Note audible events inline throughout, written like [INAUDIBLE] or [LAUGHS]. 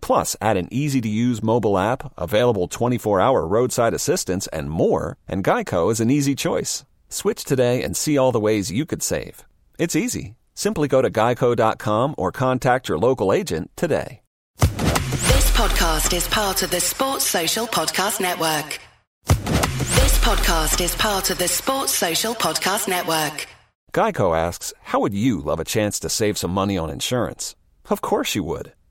Plus, add an easy to use mobile app, available 24 hour roadside assistance, and more, and Geico is an easy choice. Switch today and see all the ways you could save. It's easy. Simply go to geico.com or contact your local agent today. This podcast is part of the Sports Social Podcast Network. This podcast is part of the Sports Social Podcast Network. Geico asks, How would you love a chance to save some money on insurance? Of course you would.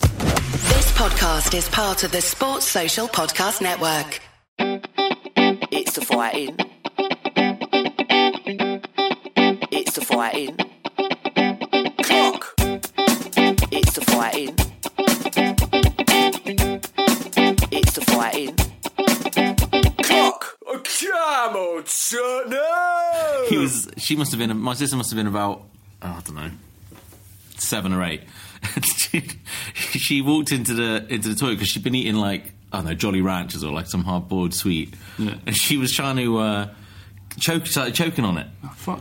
This podcast is part of the Sports Social Podcast Network. It's the fighting. It's the fighting. Clock. It's the fighting. It's the fighting. Clock. Oh, come on, son. No. He was. She must have been. My sister must have been about. Oh, I don't know, seven or eight. [LAUGHS] [LAUGHS] she, walked into the into the toilet because she'd been eating like I don't know Jolly Ranchers or like some hard boiled sweet, and she was trying to uh, choke, started choking on it.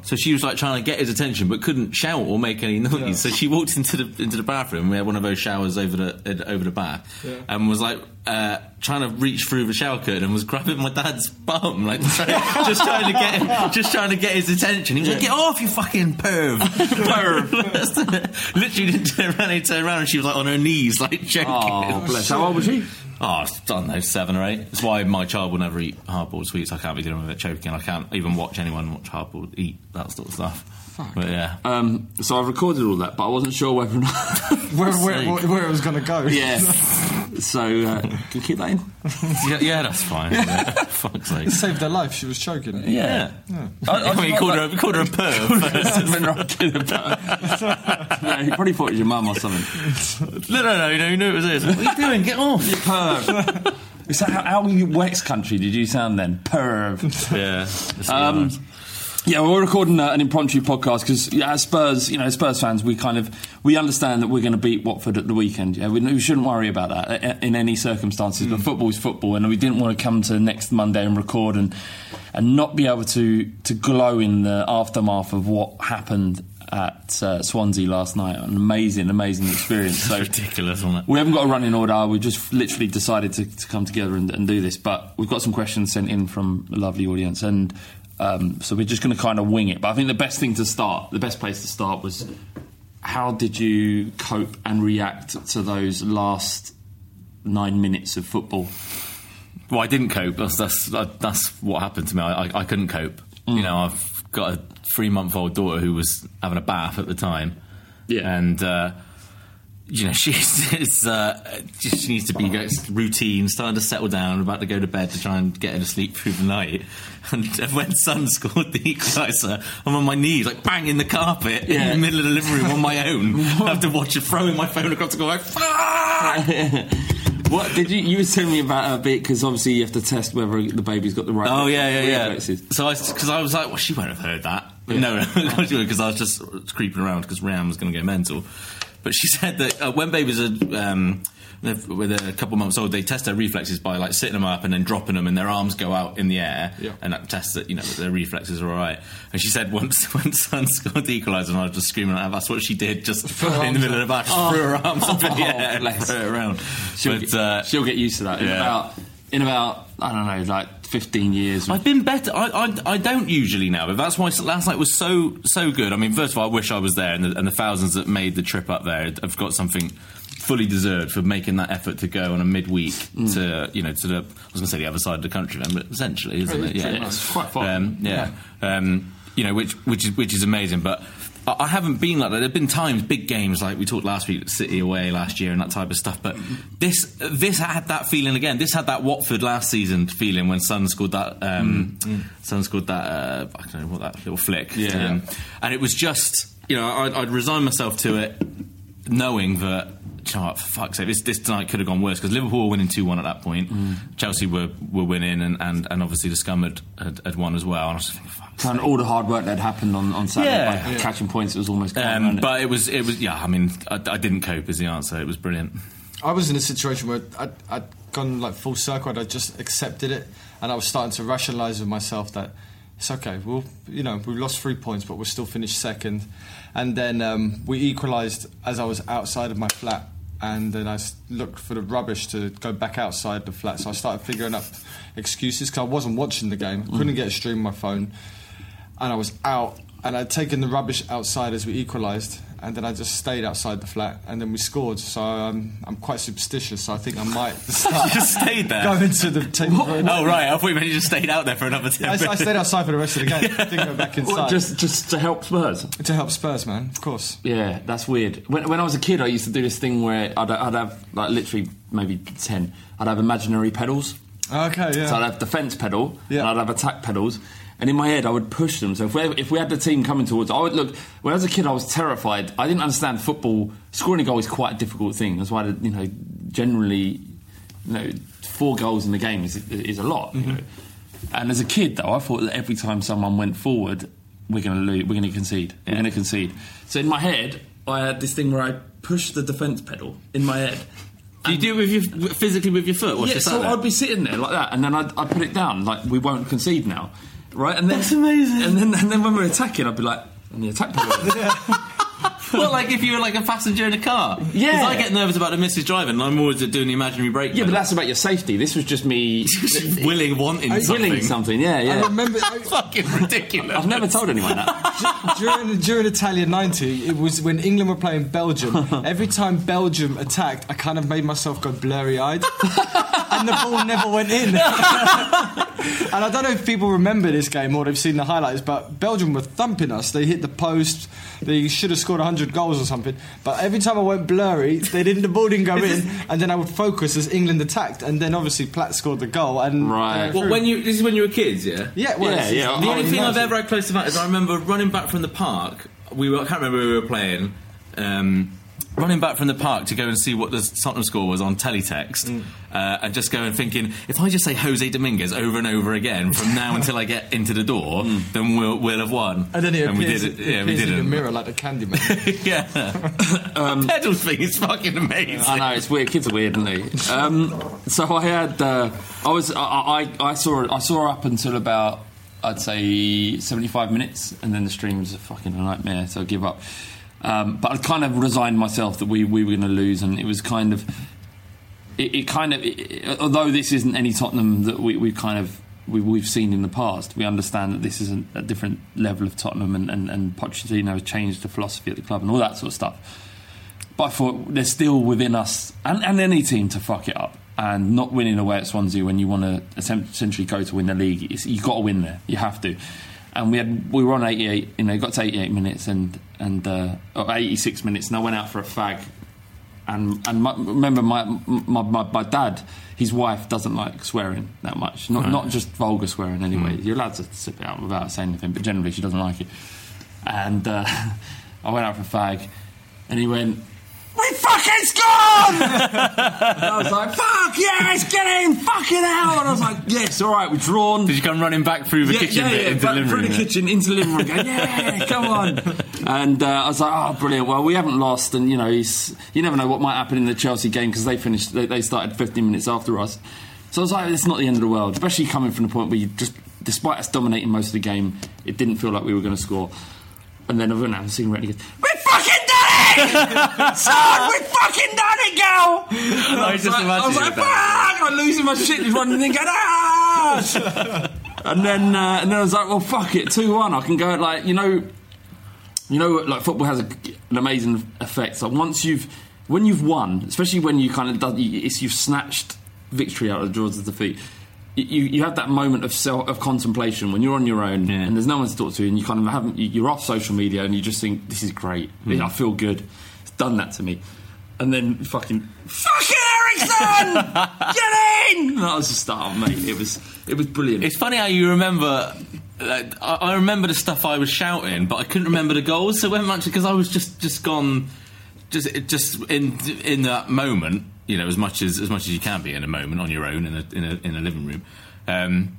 So she was like trying to get his attention, but couldn't shout or make any noise. So she walked into the into the bathroom. We had one of those showers over the over the bath, Yeah. and was like uh, trying to reach through the shower curtain and was grabbing my dad's bum, like [LAUGHS] just trying to get him, just trying to get his attention. He was like, "Get off, you fucking perv, [LAUGHS] perv!" [LAUGHS] Literally didn't turn around. He turned around and she was like on her knees, like choking. Oh, bless. How old was he? Oh, I don't know, seven or eight. That's why my child will never eat hard-boiled sweets. I can't be dealing with it choking. I can't even watch anyone watch hard-boiled eat that sort of stuff. But yeah, Um, so I recorded all that, but I wasn't sure whether or not. [LAUGHS] where, where, where, where it was going to go. yeah. [LAUGHS] So uh, can you keep that in? [LAUGHS] yeah, yeah, that's fine. Yeah. Fuck's sake. It saved her life. She was choking. Yeah. I, mean, he called her, he called her a perv. Been rocking no, he probably thought it was your mum or something. no, no, no, no, he knew it was this. What are you doing? Get off. Perv. Is that how, how you West Country did you sound then? Perv. Yeah. Um, honest. Yeah, well, we're recording uh, an impromptu podcast because yeah, as Spurs, you know, Spurs fans, we kind of we understand that we're going to beat Watford at the weekend. Yeah, we, we shouldn't worry about that uh, in any circumstances. But football is football, and we didn't want to come to next Monday and record and and not be able to to glow in the aftermath of what happened at uh, Swansea last night. An amazing, amazing experience. So [LAUGHS] ridiculous, wasn't it? we haven't got a running order. We just literally decided to, to come together and, and do this. But we've got some questions sent in from a lovely audience, and um, so we're just going to kind of wing it. But I think the best thing to start, the best place to start was how did you cope and react to those last nine minutes of football? Well, I didn't cope. That's that's, that's what happened to me. I, I, I couldn't cope. Mm. You know, I've got a three month old daughter who was having a bath at the time. Yeah. and. Uh, you know, [LAUGHS] she's it's, uh, just, she needs to be routine, starting to settle down, about to go to bed to try and get her to sleep through the night. [LAUGHS] And when Son scored the equaliser, I'm on my knees, like bang in the carpet in the middle of the living room on my own. [LAUGHS] I have to watch her throwing my phone across the go like, "Fuck!" What did you? You were telling me about a bit because obviously you have to test whether the baby's got the right. Oh yeah, yeah, yeah. So I, because I was like, well, she won't have heard that. But No, because I was just creeping around because Ram was going to go mental. But she [LAUGHS] said that uh, when babies are um, they're- with a couple months old, they test their reflexes by like sitting them up and then dropping them, and their arms go out in the air, Yeah. and that tests that you know that their reflexes are all right. And she said once [LAUGHS] when son scored the equaliser, and I was just screaming at her, that's what she did, just [LAUGHS] in the middle of the back, just threw her arms up in the Oh, and threw it around. She'll, but get, uh, she'll get used to that in yeah. about in about I don't know like fifteen years. I've been better. I, I, I don't usually now, but that's why last night was so so good. I mean, first of all, I wish I was there, and the, and the thousands that made the trip up there have got something fully deserved for making that effort to go on a midweek to you know to the I was going to say the other side of the country, then, but essentially, isn't it? Yeah, it's quite far. Um, yeah, Um, you know, which which is which is amazing, but. I haven't been like that. There've been times, big games like we talked last week, City away last year, and that type of stuff. But this, this had that feeling again. This had that Watford last season feeling when Son scored that. Um, Son scored that. Uh, I don't know what that little flick. Yeah. Um, and it was just, you know, I'd, I'd resign myself to it, knowing that. Do you for fuck's sake, this, this night could have gone worse because Liverpool were winning 2 1 at that point. Chelsea were, were winning, and, and, and obviously the Scum had, had, had won as well. And I was thinking, fuck. kind of all the hard work that happened on, on Saturday Yeah. by catching points. It was almost gone, Um, wasn't it? but it was, it was, yeah. I mean, I, I didn't cope. Is the answer? It was brilliant. I was in a situation where I'd, I'd gone like full circle. and I'd just accepted it, and I was starting to rationalise with myself that it's okay. We'll, you know, we lost three points, but we're still finished second. And then um, we equalised as I was outside of my flat, and then I looked for the rubbish to go back outside the flat. So I started figuring up excuses because I wasn't watching the game. I couldn't get a stream on my phone, and I was out. And I'd taken the rubbish outside as we equalised, and then I just stayed outside the flat, and then we scored. So um, I'm quite superstitious. So I think I might [LAUGHS] start just stayed there. go into the team. Oh right, I thought you meant you just stayed out there for another ten I, I stayed outside for the rest of the game. I [LAUGHS] didn't go back inside. Well, just just to help Spurs. to help Spurs, man. Of course. Yeah, that's weird. When, when I was a kid, I used to do this thing where I'd, I'd have like literally maybe ten. I'd have imaginary pedals. Okay, yeah. So I'd have defence pedal Yeah. and I'd have attack pedals. And in my head, I would push them. So if we, if we had the team coming towards, I would look. When I was a kid, I was terrified. I didn't understand football. Scoring a goal is quite a difficult thing. That's why you know generally, you know, four goals in the game is is a lot. You mm-hmm. know. And as a kid, though, I thought that every time someone went forward, we're going to lose. We're going to concede. We're going to concede. So in my head, I had this thing where I pushed the defence pedal in my head. Do you do it with your physically with your foot? Or Yeah, so? I'd be sitting there like that, and then I'd, I'd put it down, like we won't concede now, right? And then, That's amazing. And then, and then when we're attacking, I'd be like, on the attack. [LAUGHS] [LAUGHS] Well, like if you were like a passenger in a car. Yeah. 'Cause I get nervous about the missus driving. and I'm always doing the imaginary brake. yeah, but that's about your safety. This was just me [LAUGHS] willing, wanting something. willing something. Yeah, yeah. I yeah. remember [LAUGHS] I, Fucking ridiculous. I've never told anyone that. during during Italia '90, it was when England were playing Belgium. Every time Belgium attacked, I kind of made myself go blurry-eyed, and the ball never went in. and I don't know if people remember this game or they've seen the highlights, but Belgium were thumping us. They hit the post. They should have scored 100 goals or something. But every time I went blurry, they didn't. The ball didn't go in, [LAUGHS] and then I would focus as England attacked, and then obviously Platt scored the goal. And Right. Well, when you this is when you were kids, yeah. yeah, well, Yeah, yeah, The only thing I've ever had close to that is I remember running back from the park. We were, I can't remember who we were playing, um, running back from the park to go and see what the Tottenham score was on teletext, Mm. uh, and just going thinking, if I just say Jose Dominguez over and over again from now [LAUGHS] until I get into the door, then we'll we'll have won. And then he we appears, did it. Yeah, we appears in the mirror like the Candyman. [LAUGHS] yeah. [LAUGHS] Pedals thing is fucking amazing. I know it's weird. Kids are weird, aren't they? Um, so I had, uh, I was, I, I, I saw, I saw up until about, I'd say, seventy-five minutes, and then the stream was a fucking nightmare. So I give up. Um, but I kind of resigned myself that we, we were going to lose, and it was kind of, it, it kind of, it, although this isn't any Tottenham that we, we've kind of. We, we've seen in the past. We understand that this is a, a different level of Tottenham, and, and, and Pochettino has changed the philosophy at the club and all that sort of stuff. But I thought there's still within us and, and any team to fuck it up. And not winning away at Swansea when you want to essentially go to win the league, it's, you've got to win there. You have to. And we had we were on 88, you know, got to 88 minutes and and uh, or 86 minutes, and I went out for a fag. And and my, remember my, my my my dad, his wife doesn't like swearing that much. Not not just vulgar swearing anyway. You're allowed to sip it out without saying anything, but generally she doesn't like it. And uh, [LAUGHS] I went out for a fag, and he went, "We fucking scored!" [LAUGHS] and I was like, "Fuck yes, get in, fucking hell!" And I was like, "Yes, all right, we're drawn." Did you come running back through the yeah, kitchen yeah, bit yeah, into the back living through room? the yeah? kitchen into the living room, going, "Yeah, come on!" And uh, I was like, "Oh, brilliant!" Well, we haven't lost, and you know, he's, you never know what might happen in the Chelsea game because they finished, they, they started 15 minutes after us. So I was like, "It's not the end of the world," especially coming from the point where you just, despite us dominating most of the game, it didn't feel like we were going to score. And then I went out and seen Reddy goes, "We fucking done it, son! We fucking done it, girl!" And I was just like, I was like, that. fuck! I'm losing my shit, just running and going, "Ah!" And then, uh, and then I was like, "Well, fuck it, two one. I can go like, you know, you know, like football has a, an amazing effect. So once you've, when you've won, especially when you kind of done, it's you've snatched victory out of the jaws of defeat. You, you have that moment of self, of contemplation when you're on your own Yeah. and there's no one to talk to, and you kind of haven't. you- You're off social media and you just think this is great. Hmm. I feel good. It's done that to me, and then fucking fucking Eriksen, [LAUGHS] get in! And I was just, oh mate, it was it was brilliant. It's funny how you remember. Like, I, I remember the stuff I was shouting, but I couldn't remember the goals. So when much because I was just just gone, just just in in that moment. You know, as much as as much as you can be in a moment on your own in a in a, in a living room. Um,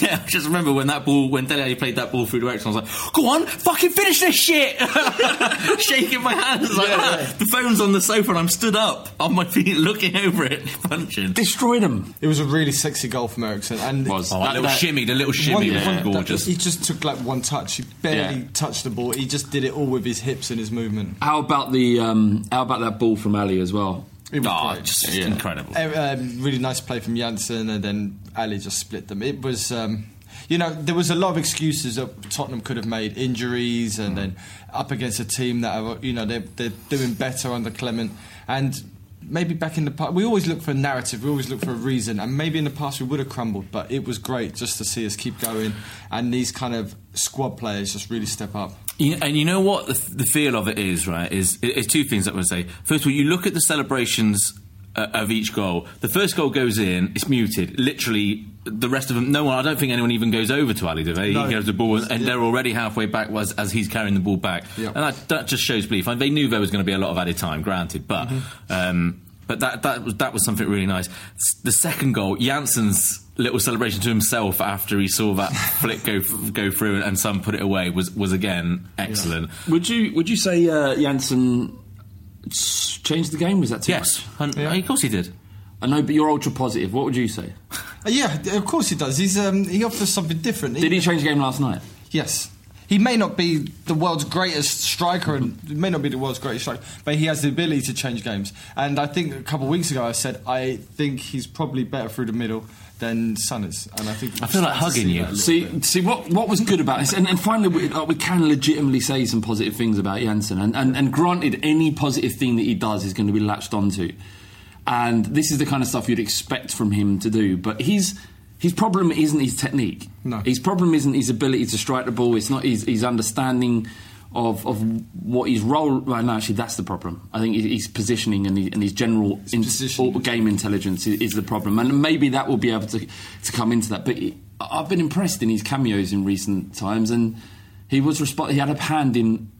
yeah, [LAUGHS] I just remember when that ball, when Dele Alli played that ball through direction, I was like, "Go on, fucking finish this shit!" [LAUGHS] Shaking my hands like that. [LAUGHS] The phone's on the sofa, and I'm stood up on my feet, looking over it, punching. destroyed him. it was a really sexy goal from Eriksen, and Was. Oh, That- that little that- shimmy, the little shimmy One- was one- that- gorgeous. he just took like one touch. He barely Yeah. touched the ball. He just did it all with his hips and his movement. How about the um, how about that ball from Alli as well? It was Oh, just Yeah. incredible. Uh, um, really nice play from Janssen, and then Alli just split them. It was, um, you know, there was a lot of excuses that Tottenham could have made, injuries, and then up against a team that are, you know, they're, they're doing better under Clement, and maybe back in the past, we always look for a narrative, we always look for a reason, and maybe in the past we would have crumbled, but it was great just to see us keep going, and these kind of squad players just really step up. You, and you know what the, the feel of it is, right? Is it's two things that I would say. First of all, you look at the celebrations uh, of each goal. The first goal goes in, it's muted. Literally, the rest of them, no one. I don't think anyone even goes over to Alli, do they? No. He gives the ball, and, and they're already halfway back as, as he's carrying the ball back. Yeah. And that, that just shows belief. And they knew there was going to be a lot of added time, granted, but. Um, but that that was that was something really nice. The second goal, Janssen's little celebration to himself after he saw that [LAUGHS] flick go go through and some put it away was was again excellent. Would you would you say uh, Janssen changed the game? Was that too Yes, much? and, of course he did. I know, but you're ultra positive. What would you say? Uh, [LAUGHS] yeah, of course he does. He's um, he offers something different. Did he change the game last night? Yes. He may not be the world's greatest striker and he may not be the world's greatest striker, but he has the ability to change games. And I think a couple of weeks ago I said I think he's probably better through the middle than Son is. And I think I feel like hugging you. See, see what what was good about this, and, and finally we, uh, we can legitimately say some positive things about Janssen, and, and and granted, any positive thing that he does is going to be latched onto, and this is the kind of stuff you'd expect from him to do. But his his problem isn't his technique. No. his problem isn't his ability to strike the ball. It's not his, his understanding. Of, of what his role, well, no, actually, that's the problem. I think his- his positioning and, his, and his general in- positioning. game intelligence is, is the problem, and maybe that will be able to to come into that. But he, I've been impressed in his cameos in recent times, and he was resp- he had a hand in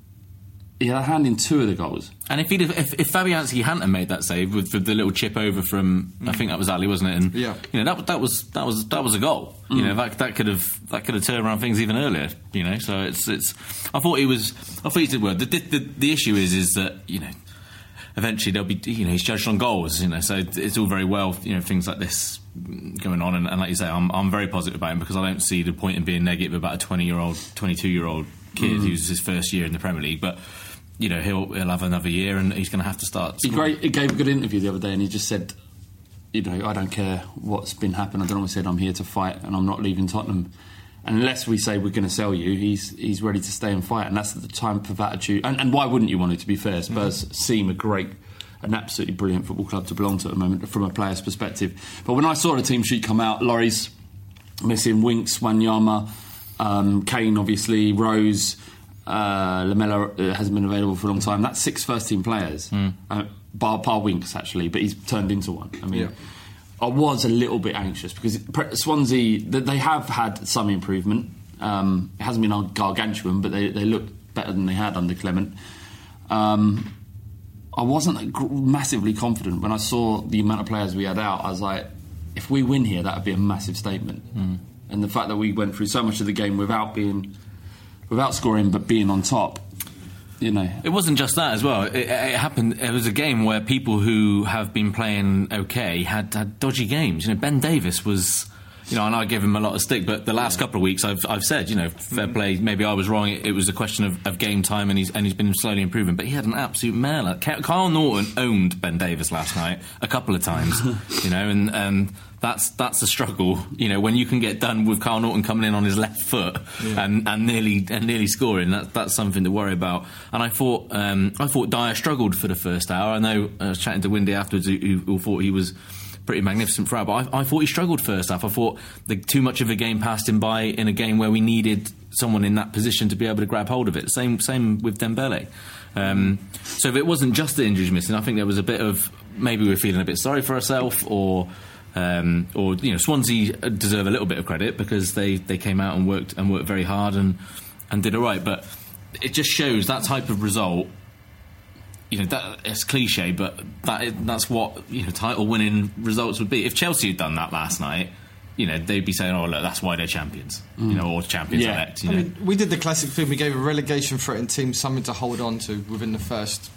he had a hand in two of the goals. And if, he'd have, if if Fabianski hadn't made that save with, with the little chip over from, I mm. think that was Alli, wasn't it? And Yeah. you know that that was that was that was a goal. You mm. know that that could have that could have turned around things even earlier. You know, so it's it's. I thought he was. I thought he did well. The, the, the, the issue is is that you know. Eventually, there'll be you know he's judged on goals, you know, so it's all very well, you know, things like this going on, and, and like you say, I'm I'm very positive about him because I don't see the point in being negative about a 20 year old, 22 year old kid mm. who's his first year in the Premier League, but you know he'll he'll have another year and he's going to have to start. He, great, he gave a good interview the other day, and he just said, "You know, I don't care what's been happening. I don't know. He said I'm here to fight, and I'm not leaving Tottenham." Unless we say we're going to sell you, he's he's ready to stay and fight, and that's the type of attitude. And, and why wouldn't you want it? To be fair, Spurs seem a great, an absolutely brilliant football club to belong to at the moment from a player's perspective. But when I saw the team sheet come out, Laurie's missing Winks, Wanyama, um, Kane, obviously, Rose, uh, Lamela uh, hasn't been available for a long time. That's six first team players, uh, bar, bar Winks actually, but he's turned into one. I mean, Yeah. I was a little bit anxious because Swansea they have had some improvement. Um, it hasn't been gargantuan, but they, they look better than they had under Clement. Um, I wasn't massively confident when I saw the amount of players we had out. I was like, if we win here, that would be a massive statement. And the fact that we went through so much of the game without being, without scoring, but being on top, you know. It wasn't just that as well. It, it happened. It was a game where people who have been playing okay had, had dodgy games. You know, Ben Davies was. You know, and I give him a lot of stick, but the last couple of weeks I've, I've said, you know, fair mm. play. Maybe I was wrong. It, it was a question of, of game time, and he's and he's been slowly improving. But he had an absolute mailer. Kyle Naughton owned Ben Davies last night a couple of times. [LAUGHS] you know, and and that's that's a struggle. You know, when you can get done with Carl Naughton coming in on his left foot and, and nearly and nearly scoring, that, that's something to worry about. And I thought um, I thought Dier struggled for the first hour. I know I was chatting to Windy afterwards, who, who, thought he was pretty magnificent throughout. But I, I thought he struggled first half. I thought the, too much of a game passed him by in a game where we needed someone in that position to be able to grab hold of it. Same same with Dembele. Um, so if it wasn't just the injuries missing, I think there was a bit of maybe we we're feeling a bit sorry for ourselves or. Um, or you know, Swansea deserve a little bit of credit because they, they came out and worked and worked very hard and and did all right. But it just shows that type of result you know that it's cliche, but that is, that's what you know title winning results would be. If Chelsea had done that last night, you know they'd be saying, "Oh look, that's why they're champions," you know, or champions Yeah. elect. You I know, mean, we did the classic thing. We gave a relegation threatened team something to hold on to within the first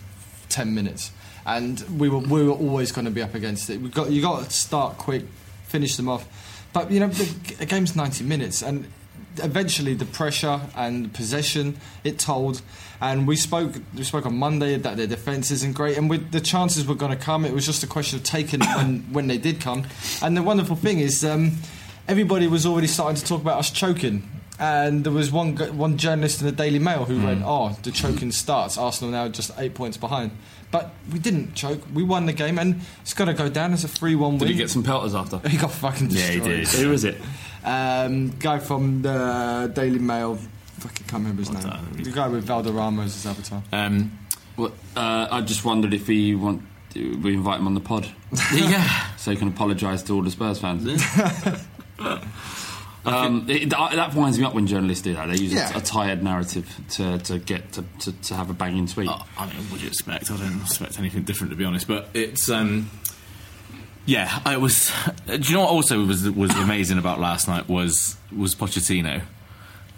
ten minutes, and we were we were always going to be up against it. We got you got to start quick, finish them off. But you know, the, the game's ninety minutes, and eventually the pressure and the possession it told. And we spoke we spoke on Monday that their defence isn't great, and with the chances were going to come. It was just a question of taking when [COUGHS] when they did come. And the wonderful thing is. Um, everybody was already starting to talk about us choking. And there was one one journalist in the Daily Mail who went, "Oh, the choking starts. Arsenal now just eight points behind." But we didn't choke. We won the game, and it's going to go down as a three-one win. Did he get some pelters after? He got fucking Yeah, he destroyed. did. Who is it? Um, guy from the Daily Mail. Fucking can't remember his What's name. that? The guy with Valderrama as his avatar. um, Well, uh, I just wondered if he want we invite him on the pod [LAUGHS] yeah, so he can apologise to all the Spurs fans. [LAUGHS] Um, it, that that winds me up when journalists do that. They use Yeah. a, a tired narrative to, to get to, to, to have a banging tweet. Oh, I mean, what do you expect? I don't expect anything different, to be honest. But it's, um, yeah, I was. [LAUGHS] Do you know what also was was amazing about last night was was Pochettino.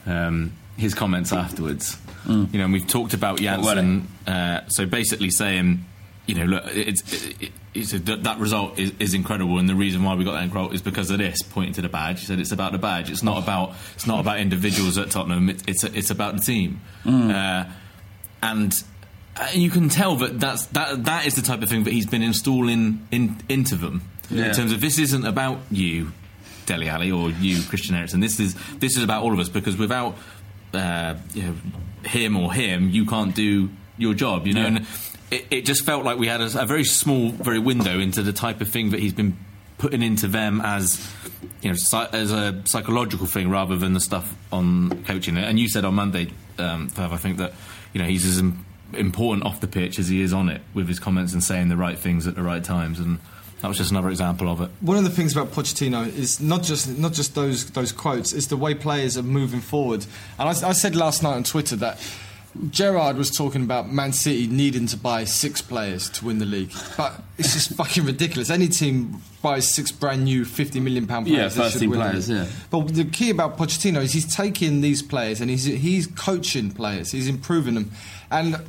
Um, his comments afterwards. You know, and we've talked about Janssen. Uh, so basically saying, you know, look, it's, it, it's a, that result is, is incredible, and the reason why we got that result is because of this. Pointing to the badge, he said it's about the badge. It's not about it's not about individuals at Tottenham. It, it's it's about the team. Uh, and uh, you can tell that that's that that is the type of thing that he's been installing in, into them Yeah. in terms of this isn't about you, Dele Alli, or you, Christian Eriksen. This is this is about all of us because without uh, you know, him or him, you can't do your job. You know, Yeah. and it, it just felt like we had a, a very small, very window into the type of thing that he's been putting into them as you know as a psychological thing rather than the stuff on coaching. And you said on Monday, um, I think that you know he's as im- important off the pitch as he is on it with his comments and saying the right things at the right times. And that was just another example of it. One of the things about Pochettino is not just not just those those quotes; it's the way players are moving forward. And I, I said last night on Twitter that Gerard was talking about Man City needing to buy six players to win the league, but it's just [LAUGHS] fucking ridiculous. Any team buys six brand new fifty million pound players. Yeah, first team players, yeah. But the key about Pochettino is he's taking these players and he's he's coaching players. He's improving them, and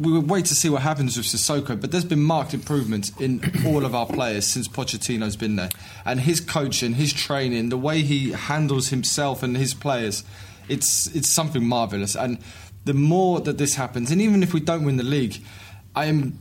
we will wait to see what happens with Sissoko. But there's been marked improvements in [COUGHS] all of our players since Pochettino's been there, and his coaching, his training, the way he handles himself and his players, it's it's something marvelous. And the more that this happens, and even if we don't win the league, I am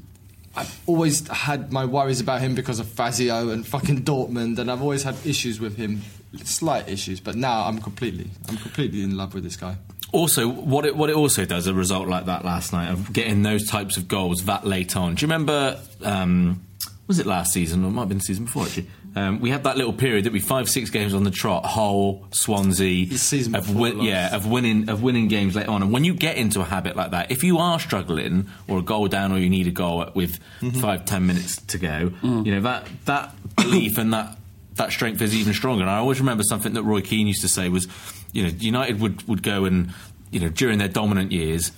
I've always had my worries about him because of Fazio and fucking Dortmund, and I've always had issues with him, slight issues. But now I'm completely, I'm completely in love with this guy. Also, what it what it also does, a result like that last night of getting those types of goals that late on. Do you remember? Um, was it last season or might have been the season before actually? Um, we had that little period that we five six games on the trot, Hull, Swansea, of win- yeah of winning of winning games later on. And when you get into a habit like that, if you are struggling or a goal down or you need a goal with Mm-hmm. five ten minutes to go, Mm. you know that that [COUGHS] belief and that that strength is even stronger. And I always remember something that Roy Keane used to say was, you know, United would, would go and, you know, during their dominant years,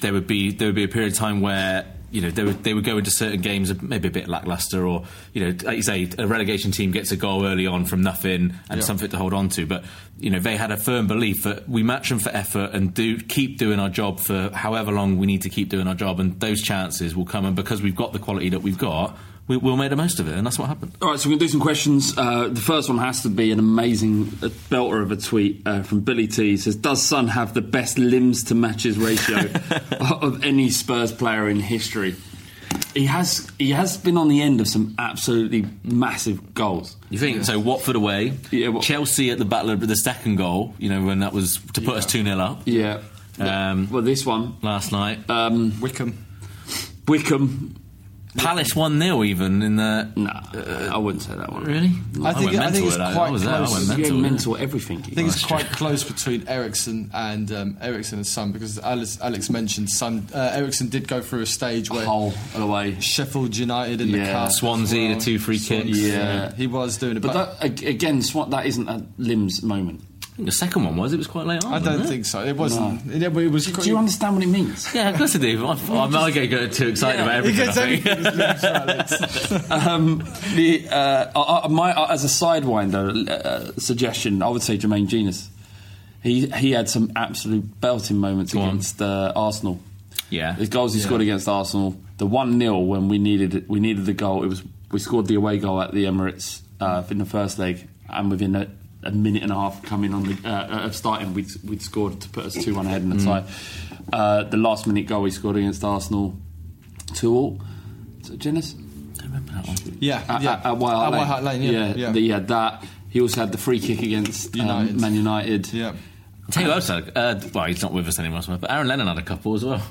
there would be there would be a period of time where you know they would they would go into certain games maybe a bit lackluster or you know like you say a relegation team gets a goal early on from nothing and Yeah. something to hold on to but you know they had a firm belief that we match them for effort and do keep doing our job for however long we need to keep doing our job and those chances will come and because we've got the quality that we've got we, we'll make the most of it and that's what happened All right, so we're going to do some questions. Uh, the first one has to be an amazing belter of a tweet uh, from Billy T. He says, Does Son have the best limbs to matches ratio [LAUGHS] [LAUGHS] of any Spurs player in history? He has, he has been on the end of some absolutely massive goals. You think so? Watford away, Yeah, what- Chelsea at the battle of the second goal. You know when that was to put us two 0 up. Yeah. Um, well, this one, last night, um, Wickham. Wickham. Palace one 0 even in the. Nah, I wouldn't say that one. Really? I think- went I think it's quite I was there. I close. went Yeah, mental. mental, everything. I think it's quite close between Eriksen and um, Eriksen and Son because Alex, Alex mentioned Son. Uh, Eriksen did go through a stage where Hull away. Sheffield United in the Yeah. cup, as Swansea, the two free kicks. Swansea, Yeah. he was doing it. But But, that, again, Swan, that isn't a limbs moment. The second one was. It was quite late on. I don't think so. It wasn't. It, it was. Do you understand what it means? Yeah, of course I do. I, I, I get too excited Yeah. about everything. gets I think. anything. his limbs, Alex. um, the, uh, I, I, my, uh, as a sidewinder uh, suggestion, I would say Jermaine Jenas. He he had some absolute belting moments Go against uh, Arsenal. Yeah. The goals he scored against Arsenal, the one 0 when we needed we needed the goal. It was we scored the away goal at the Emirates uh, in the first leg, and within a, a minute and a half coming on the uh, of starting, we'd, we'd scored to put us two one ahead in the tie. Uh, the last minute goal he scored against Arsenal, two all. So Jenas. Yeah, At, yeah. at, at White Hart At Lane. White Hart Lane, yeah, yeah. yeah. the- he had that. He also had the free kick against um, United. Man United. yeah. Tell you what else, uh, well, he's not with us anymore, but Aaron Lennon had a couple as well.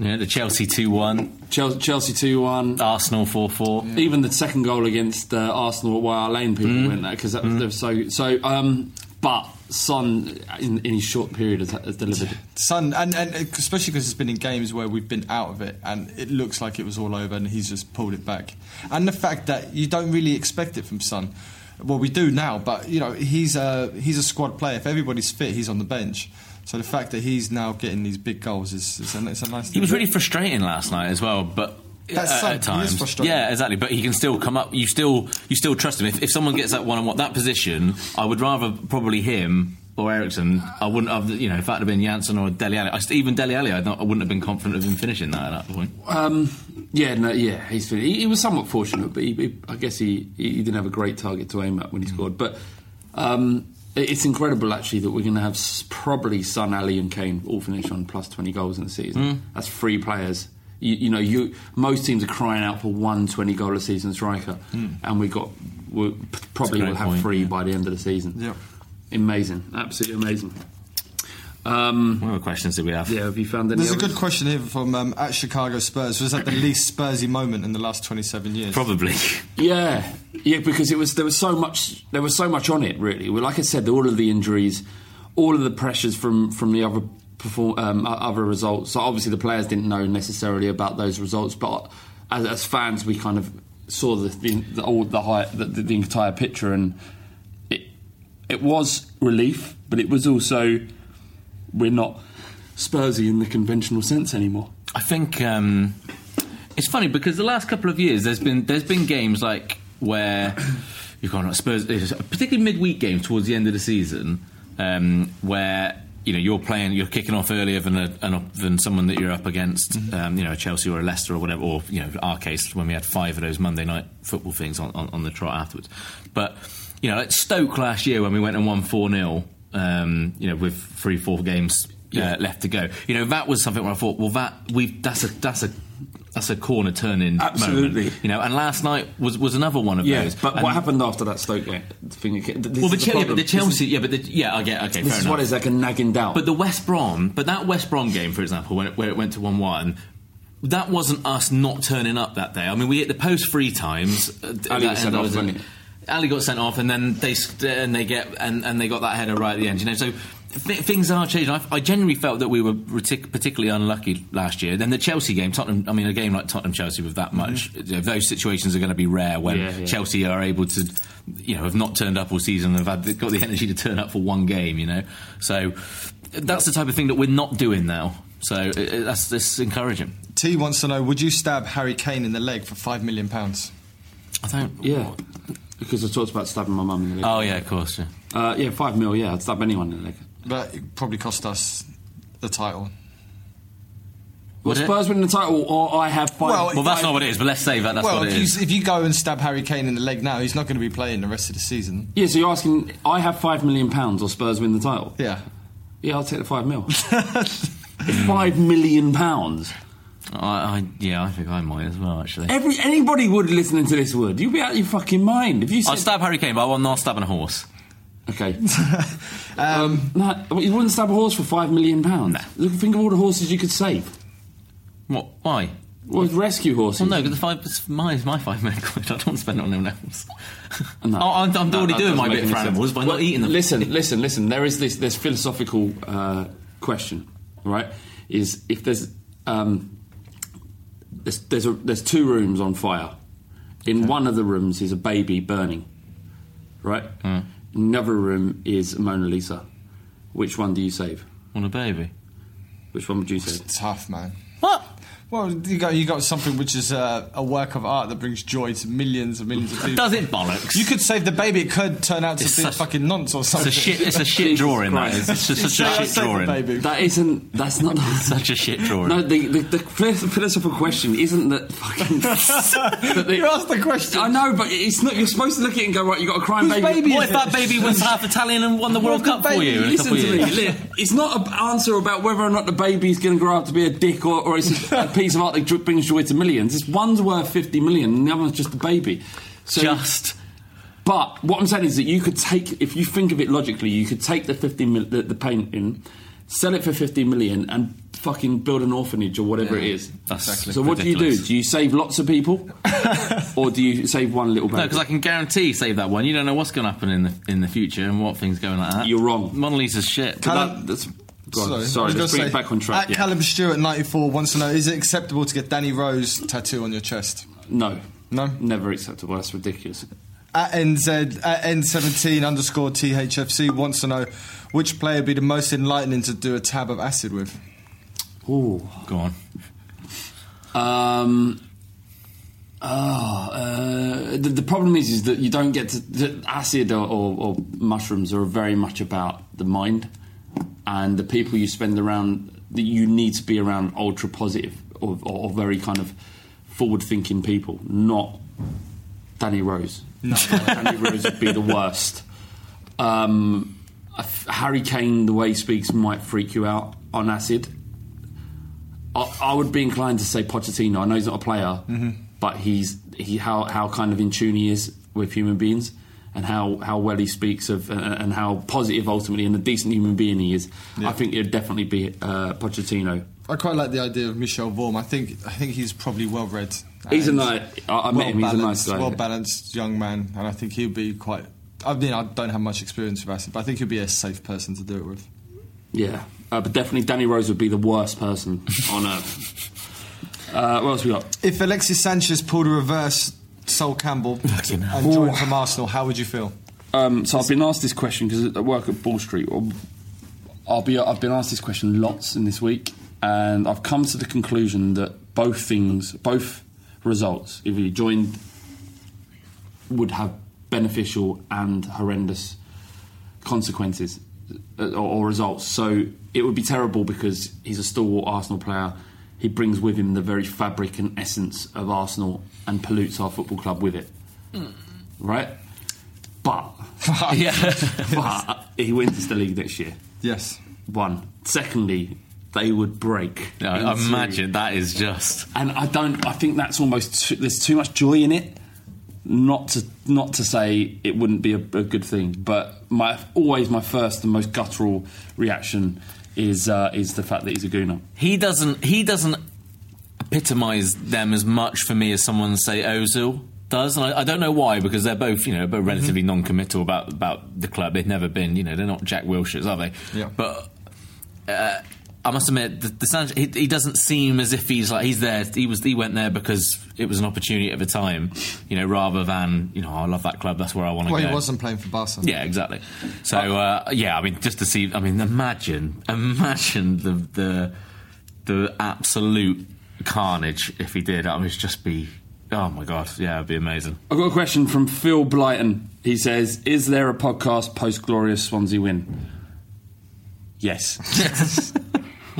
Yeah, the Chelsea 2 1, Chelsea, Chelsea two one. Arsenal 4 4. Even the second goal against uh, Arsenal at White Lane, people went there because that was they were so so. Um, but Son, in, in his short period, has, has delivered. Son, and, and especially because it's been in games where we've been out of it and it looks like it was all over and he's just pulled it back. And the fact that you don't really expect it from Son. Well, we do now, but you know he's a he's a squad player. If everybody's fit, he's on the bench. So the fact that he's now getting these big goals is, is a, it's a nice. He was really frustrating last night as well, but. That's some- at he is times, yeah, exactly. But he can still come up. You still, you still trust him. If, if someone gets that one on what that position, I would rather probably him or Eriksen. I wouldn't have, you know, if that had been Janssen or Dele Alli. I, even Dele Alli, I, don't- I wouldn't have been confident of him finishing that at that point. Um, yeah, no, yeah, he's he, he was somewhat fortunate, but he, he, I guess he, he didn't have a great target to aim at when he scored. But um, it- it's incredible actually that we're going to have probably Son, Alli, and Kane all finish on plus twenty goals in the season. That's three players. You, you know, you most teams are crying out for one 20 goal a season striker, and we got we probably will have point, three yeah. by the end of the season. Yeah. Amazing, absolutely amazing. Um, What other questions did we have? yeah, have you found any? There's a good question here from um, at Chicago Spurs. Was that the [COUGHS] least Spursy moment in the last 27 years? Probably. Yeah, yeah, because it was there was so much there was so much on it really. Well, like I said, all of the injuries, all of the pressures from from the other perform, um, other results. So obviously the players didn't know necessarily about those results, but as, as fans, we kind of saw the the the, all, the, high, the, the, the entire picture, and it it was relief, but it was also we're not Spursy in the conventional sense anymore. I think um, it's funny because the last couple of years there's been there's been games like where you've gone Spurs, particularly midweek games towards the end of the season, um, where you know you're playing, you're kicking off earlier than a, an, than someone that you're up against, um, you know, Chelsea or a Leicester or whatever, or you know, our case when we had five of those Monday night football things on, on, on the trot afterwards. But you know, like Stoke last year when we went and won four 0 um, you know, with three four games uh, left to go. You know, that was something where I thought, well, that we that's a that's a that's a corner turning Absolutely. moment. You know, and last night was was another one of Yeah, those. but And- what happened after that Stoke game? Thing, Well, the, is Chel- yeah, but the This is- Chelsea, yeah, but the, yeah, I get okay. This is enough. what is like a nagging doubt. But the West Brom, but that West Brom game, for example, when it, where it went to one-one, that wasn't us not turning up that day. I mean, we hit the post three times. uh, Alli that- was sent off, was wasn't it. he? Alli got sent off, and then they st- and they get and, and they got that header right at the end. You know, so. th- Things are changing. I, I genuinely felt that we were retic- particularly unlucky last year. Then the Chelsea game, Tottenham. I mean, a game like Tottenham Chelsea with that much, mm-hmm. you know, those situations are going to be rare when Yeah, yeah. Chelsea are able to, you know, have not turned up all season and have had, got the energy to turn up for one game. You know, so that's the type of thing that we're not doing now. So it, it, that's, that's encouraging. T wants to know: Would you stab Harry Kane in the leg for five million pounds? I don't. yeah, because I talked about stabbing my mum in the leg. Oh yeah, of course. Yeah. Uh, yeah, five mil. Yeah, I'd stab anyone in the leg. But it probably cost us the title. Well, Would it? Spurs win the title, or I have five. Well, Well, that's I- not what it is. But let's say that that's well, what if it you, is. if you go and stab Harry Kane in the leg now, he's not going to be playing the rest of the season. yeah, so you're asking, I have five million pounds, or Spurs win the title? Yeah. Yeah, I'll take the five mil. It's [LAUGHS] five million pounds. I, I, yeah, I think I might as well. Actually, Every anybody would listening to this would. You'd be out of your fucking mind if you said. I'll stab Harry Kane, but I will not stab a horse. Okay. [LAUGHS] um, no, well, you wouldn't stab a horse for five million pounds. Look, think of all the horses you could save. What? Why? Well, rescue horses. Well, no, because the five, it's my, it's my five million quid. I don't want to spend it on anyone else. [LAUGHS] No. Oh, I'm, I'm No, already doing my bit for animals by Well, not eating them. Listen, [LAUGHS] listen, listen. There is this this philosophical uh, question, right? Is if there's um, there's there's, a, there's two rooms on fire. In one of the rooms is a baby burning, right? Hmm. In another room is Mona Lisa. Which one do you save? Want a baby? Which one would you save? Tough, man. What? Well, you got you got something which is uh, a work of art that brings joy to millions and millions of people. Does it bollocks? You could save the baby. It could turn out to It's be such- fucking nonce or It's a shit. It's a shit drawing. That is. It's just such Say a I shit saved the drawing. baby. That isn't. That's not. [LAUGHS] Such a shit drawing. No, the, the, the philosophical question isn't that fucking. [LAUGHS] that the- You asked the question. I know, but it's not. You're supposed to look at it and go, right, you got a crying Whose baby. baby what is if that baby was half Italian and won the World Cup for you Listen to me. It's not an answer about whether or not the baby's going to grow up to be a dick or, or it's a [LAUGHS] piece of art that brings joy to millions. This one's worth 50 million and the other one's just a baby. So, Just. But what I'm saying is that you could take, if you think of it logically, you could take the 50 mil, the, the painting, sell it for 50 million and fucking build an orphanage or whatever it is. Exactly. So what do you do? Do you save lots of people? [LAUGHS] or do you save one little baby? No, because I can guarantee save that one. You don't know what's going to happen in the in the future and what things going like that. You're wrong. Mona Lisa's shit. Callum- that- that's, go on, Sorry, sorry, I was let's gonna bring it say, back on track. At yeah. Callum Stewart, 94, wants to know: Is it acceptable to get Danny Rose tattoo on your chest? No. No? Never acceptable. That's ridiculous. At NZ at N17 underscore THFC wants to know which player would be the most enlightening to do a tab of acid with. Ooh. Go on. Um. Oh, uh, the, the problem is, is that you don't get to the acid or, or, or mushrooms are very much about the mind, and the people you spend around. That you need to be around ultra positive or, or, or very kind of forward-thinking people, not Danny Rose. No, [LAUGHS] Danny Rose would be the worst. Um, Harry Kane, the way he speaks, might freak you out on acid. I, I would be inclined to say Pochettino. I know he's not a player, but he's he how how kind of in tune he is with human beings, and how, how well he speaks of, uh, and how positive ultimately and a decent human being he is. I think it'd definitely be uh, Pochettino. I quite like the idea of Michel Vorm. I think I think he's probably well read. He's a nice. I, I met him. He's a nice guy. well balanced young man, and I think he'd be quite. I mean, I don't have much experience with acid, but I think he'd be a safe person to do it with. Yeah, uh, but definitely Danny Rose would be the worst person on earth. [LAUGHS] Uh, what else we got? If Alexis Sanchez pulled a reverse Sol Campbell and joined from Arsenal, how would you feel? Um, so I've been asked this question because I work at Ball Street. Or I'll be. I've been asked this question lots in this week, and I've come to the conclusion that both things, both results, if he joined, would have beneficial and horrendous consequences uh, or, or results. So it would be terrible because he's a stalwart Arsenal player. He brings with him the very fabric and essence of Arsenal and pollutes our football club with it. Hmm. Right? But, yeah. [LAUGHS] [LAUGHS] but he wins the league next year. Yes. One. Secondly, they would break. I into- imagine that is just. and I don't. I think that's almost too, there's too much joy in it. Not to not to say it wouldn't be a, a good thing, but my always my first and most guttural reaction is uh, is the fact that he's a gooner. He doesn't. He doesn't epitomise them as much for me as someone say Ozil does, and I, I don't know why because they're both you know both relatively non-committal about about the club. They've never been. You know, they're not Jack Wilshere's, are they? Yeah. But uh, I must admit, the, the Sanch- he, he doesn't seem as if he's like he's there. He was he went there because it was an opportunity at the time, you know, rather than you know I love that club. That's where I want to Well, go. he wasn't playing for Barca. Yeah, exactly. So uh, yeah, I mean, just to see, I mean, imagine, imagine the the the absolute carnage if he did. I mean, it'd just be, oh my god, yeah, it'd be amazing. I've got a question from Phil Blyton. He says, "Is there a podcast post glorious Swansea win?" Yes. Yes. [LAUGHS]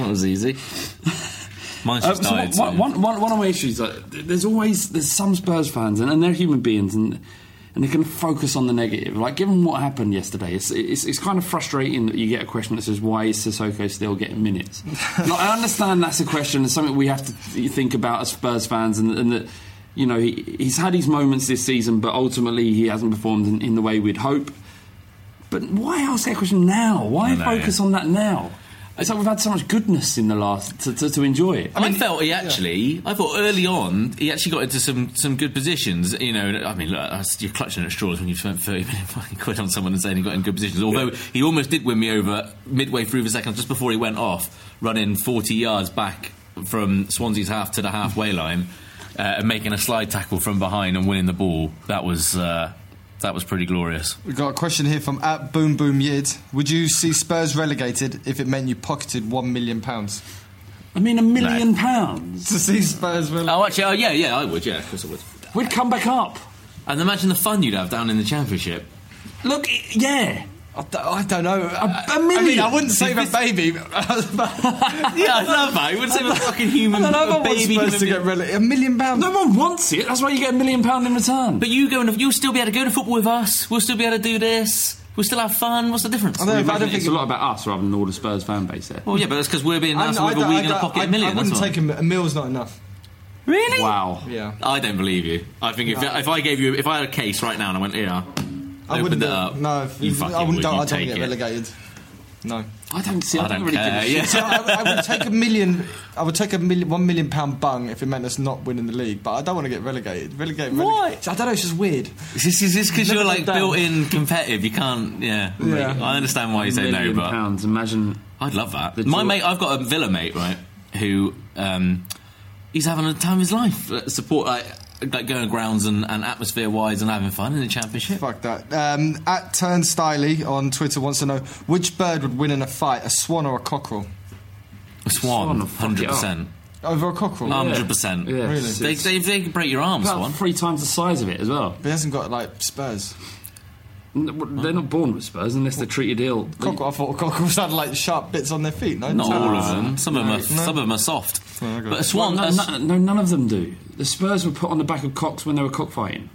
That was easy. [LAUGHS] Mine Uh, just so died. one, so- one, one, one of my issues, like, there's always there's some Spurs fans, and, and they're human beings, and and they can focus on the negative. Like, given what happened yesterday, it's, it's it's kind of frustrating that you get a question that says, "Why is Sissoko still getting minutes?" [LAUGHS] like, I understand that's a question, it's something we have to think about as Spurs fans, and, and that you know he, he's had his moments this season, but ultimately he hasn't performed in, in the way we'd hope. But why ask that question now? Why know, focus yeah. on that now? It's like we've had so much goodness in the last to, to, to enjoy it. I, mean felt he actually. I thought early on he actually got into some, some good positions. You know, I mean, look, you're clutching at straws when you've spent thirty [LAUGHS] million fucking quid on someone and saying he got in good positions. Although he almost did win me over midway through the second, just before he went off, running forty yards back from Swansea's half to the halfway line, uh, and making a slide tackle from behind and winning the ball. That was uh, that was pretty glorious. We've got a question here from at Boom Boom Yid. Would you see Spurs relegated if it meant you pocketed one million pounds? I mean, a million pounds. To see Spurs relegated? Oh, actually, oh yeah, yeah, I would. Yeah, of course I would. We'd come back up. And imagine the fun you'd have down in the championship. Look, yeah. I don't, I don't know. A, a I mean, million? I wouldn't say that baby. [LAUGHS] yeah, I love that. He would say a fucking human, I don't know if I a want baby Spurs human to being. get relegated. A million pounds. No one wants it. That's why you get a million pound in return. But you go and you'll still be able to go to football with us. We'll still be able to do this. We'll still have fun. What's the difference? I don't know I don't it's think a lot about us rather than all the Spurs fan base there. Well, yeah, but that's because we're being nice. I, Whether don't- we're I going to don't- pocket I- a million. I wouldn't that's take a, mi- a mill's not enough. Really? Wow. Yeah. I don't believe you. I think if, if I gave you, if I had a case right now and I went, yeah, I wouldn't. it up. No, if, you fucking I wouldn't. would. don't- I You'd don't take get it. relegated. No. I don't see. I, I don't, don't really care, give a yeah. shit. So I, I would take a million. I would take a million, one million pound bung if it meant us not winning the league. But I don't want to get relegated. Relegated. Why? I don't know. It's just weird. Is this is this because you're like built-in competitive? You can't. Yeah. Yeah. I understand why you say no, but pounds. Imagine. I'd love that. My joy- mate, I've got a Villa mate, right, who um, he's having a time of his life. Uh, Support like, like going grounds and, and atmosphere wise and having fun in the championship. Fuck that. Um, at Turnstiley on Twitter wants to know which bird would win in a fight, a swan or a cockerel? A swan, Swan, fuck it hundred percent, Over a cockerel. hundred percent. Yeah. Really? They, they, they can break your arms, About swan. three times the size of it as well. But he hasn't got like spurs. N- They're not born with Spurs unless they're treated ill. Cockerel, I thought cockerels had like sharp bits on their feet. No, Not all of Ah. them. Some of them, are, some of them are soft. Okay. But a swan, no, a s- no, no, none of them do. The Spurs were put on the back of cocks when they were cockfighting.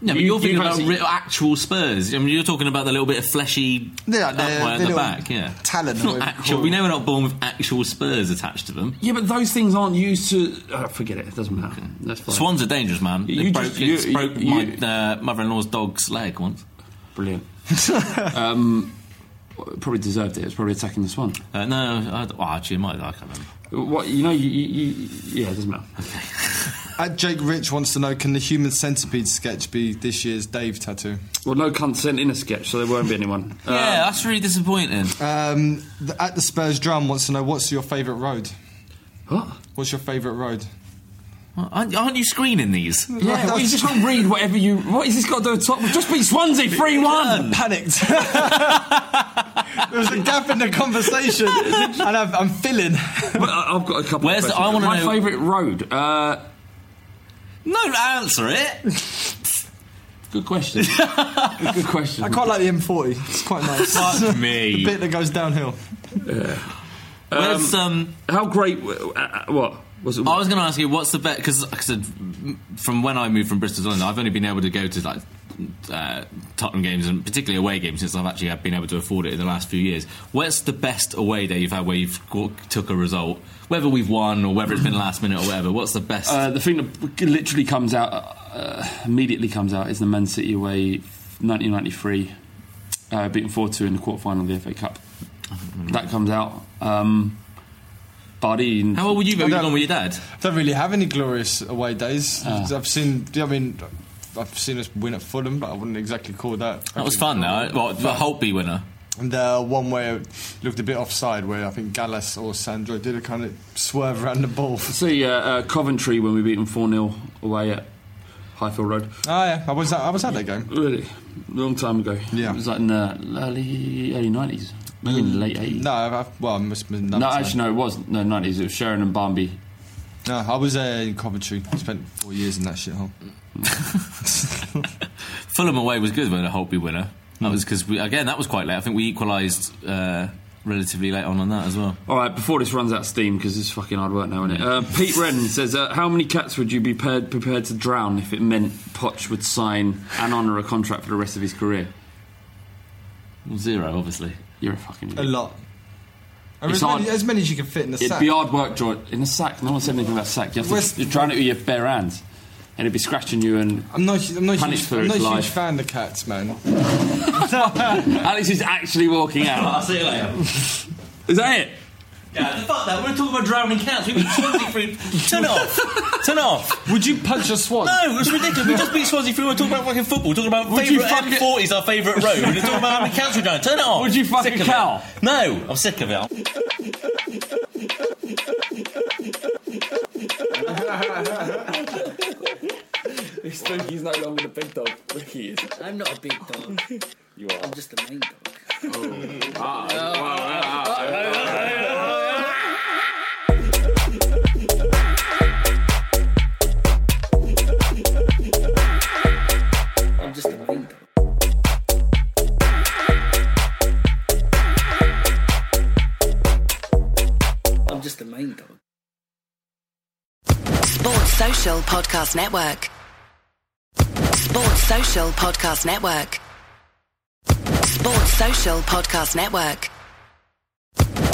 No, but You- you're thinking you've about actually- real, actual spurs. I mean, you're talking about the little bit of fleshy Yeah, upright they're- at they're the back. Yeah, talon not actual. We know we're not born with actual spurs attached to them. Yeah, but those things aren't used to. Uh, forget it. It doesn't matter. That's fine. Swans are dangerous, man. They You broke, just- you- it's broke you- my uh, mother-in-law's dog's leg once. Brilliant. [LAUGHS] um, probably deserved it. It's probably attacking the swan. Uh, no, I, well, actually, it might. I can't remember. What you know? You, you, you, yeah, it doesn't matter. At Jake Rich wants to know: Can the human centipede sketch be this year's Dave tattoo? Well, no cunt sent in a sketch, so there won't be anyone. [LAUGHS] Yeah, that's really disappointing. Um, the, at the Spurs drum wants to know: What's your favourite road? What? What's your favourite road? aren't, aren't you screening these? Yeah, well, you just can't read whatever you. What is this got to do with top? Just beat Swansea three one. [LAUGHS] Panicked. [LAUGHS] was a gap in the conversation, [LAUGHS] and I've, I'm filling. Well, I- I've got a couple. Where's of the- questions. I wanna my know- favourite road. Uh, No, answer it. good question. good, [LAUGHS] good question. I quite like the M40. It's quite nice. Fuck [LAUGHS] me. the bit that goes downhill. Where's um? How great? Uh, uh, what was it? I was going to ask you what's the best because from when I moved from Bristol to London, I've only been able to go to like uh, Tottenham games and particularly away games since I've actually been able to afford it in the last few years. What's the best away day you've had where you've got, took a result, whether we've won or whether it's been last minute or whatever? What's the best? Uh, the thing that literally comes out uh, immediately comes out is the Man City away, 1993, uh, beaten four two in the quarter final of the FA Cup. That comes out. Um, Buddy, How old were you? Were you don't- with your dad? I don't really have any glorious away days. Ah. I've seen. I mean, I've seen us win at Fulham, but I wouldn't exactly call that. That was fun though. Well, the Holtby winner. And the one where it looked a bit offside, where I think Gallas or Sandro did a kind of swerve around the ball. [LAUGHS] See uh, uh, Coventry when we beat them four 0 away at Highfield Road. Oh yeah, I was at, I was at that game. Really, long time ago. Yeah. it was like in the early early nineties, maybe in the late eighties. No, I, I, well, I must have been. No, actually, no, it wasn't. No, nineties. It was Sharon and Barmby. No, I was uh, in Coventry. I spent four years in that shithole. [LAUGHS] Fulham away was good when a Holtby winner. That was because we again that was quite late. I think we equalised uh, relatively late on on that as well. All right, before this runs out of steam, because it's fucking hard work now, isn't it? Uh, Pete Wren says, uh, "How many cats would you be prepared, prepared to drown if it meant Poch would sign and honour a contract for the rest of his career?" Well, zero, obviously. You're a fucking. A lot. I mean, It's as, many, as many as you can fit in the sack. It'd be hard work, George. In a sack, no one said anything about sack. You have Where's- to, you're trying it with your bare hands, and it'd be scratching you. And I'm not. I'm not, Punished huge, for I'm not its a huge fan of cats, man. [LAUGHS] [LAUGHS] Alex is actually walking out. I'll see you later. Is that it? Yeah, fuck that. We're talking about drowning cats. We beat Swansea through. Turn off. Turn off. Would you punch a swan? No, it's ridiculous. We just beat Swansea through. We're talking about fucking football. We're talking about Would you favourite fuck it- M40 is our favourite road. We're talking about how many cats we're drowning. Turn it off. Would you fuck Sick a of cow? it. No, I'm sick of it. Spooky's no longer the big dog. Ricky is. I'm not a big dog. You are. I'm just a main dog. I'm Social Podcast Network. Sports Social Podcast Network. Sports Social Podcast Network.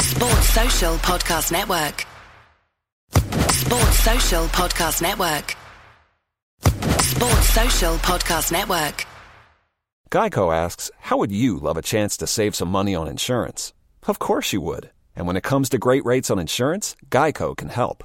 Sports Social Podcast Network. Sports Social Podcast Network. Sports Social Podcast Network. Geico asks, How would you love a chance to save some money on insurance? Of course you would. And when it comes to great rates on insurance, Geico can help.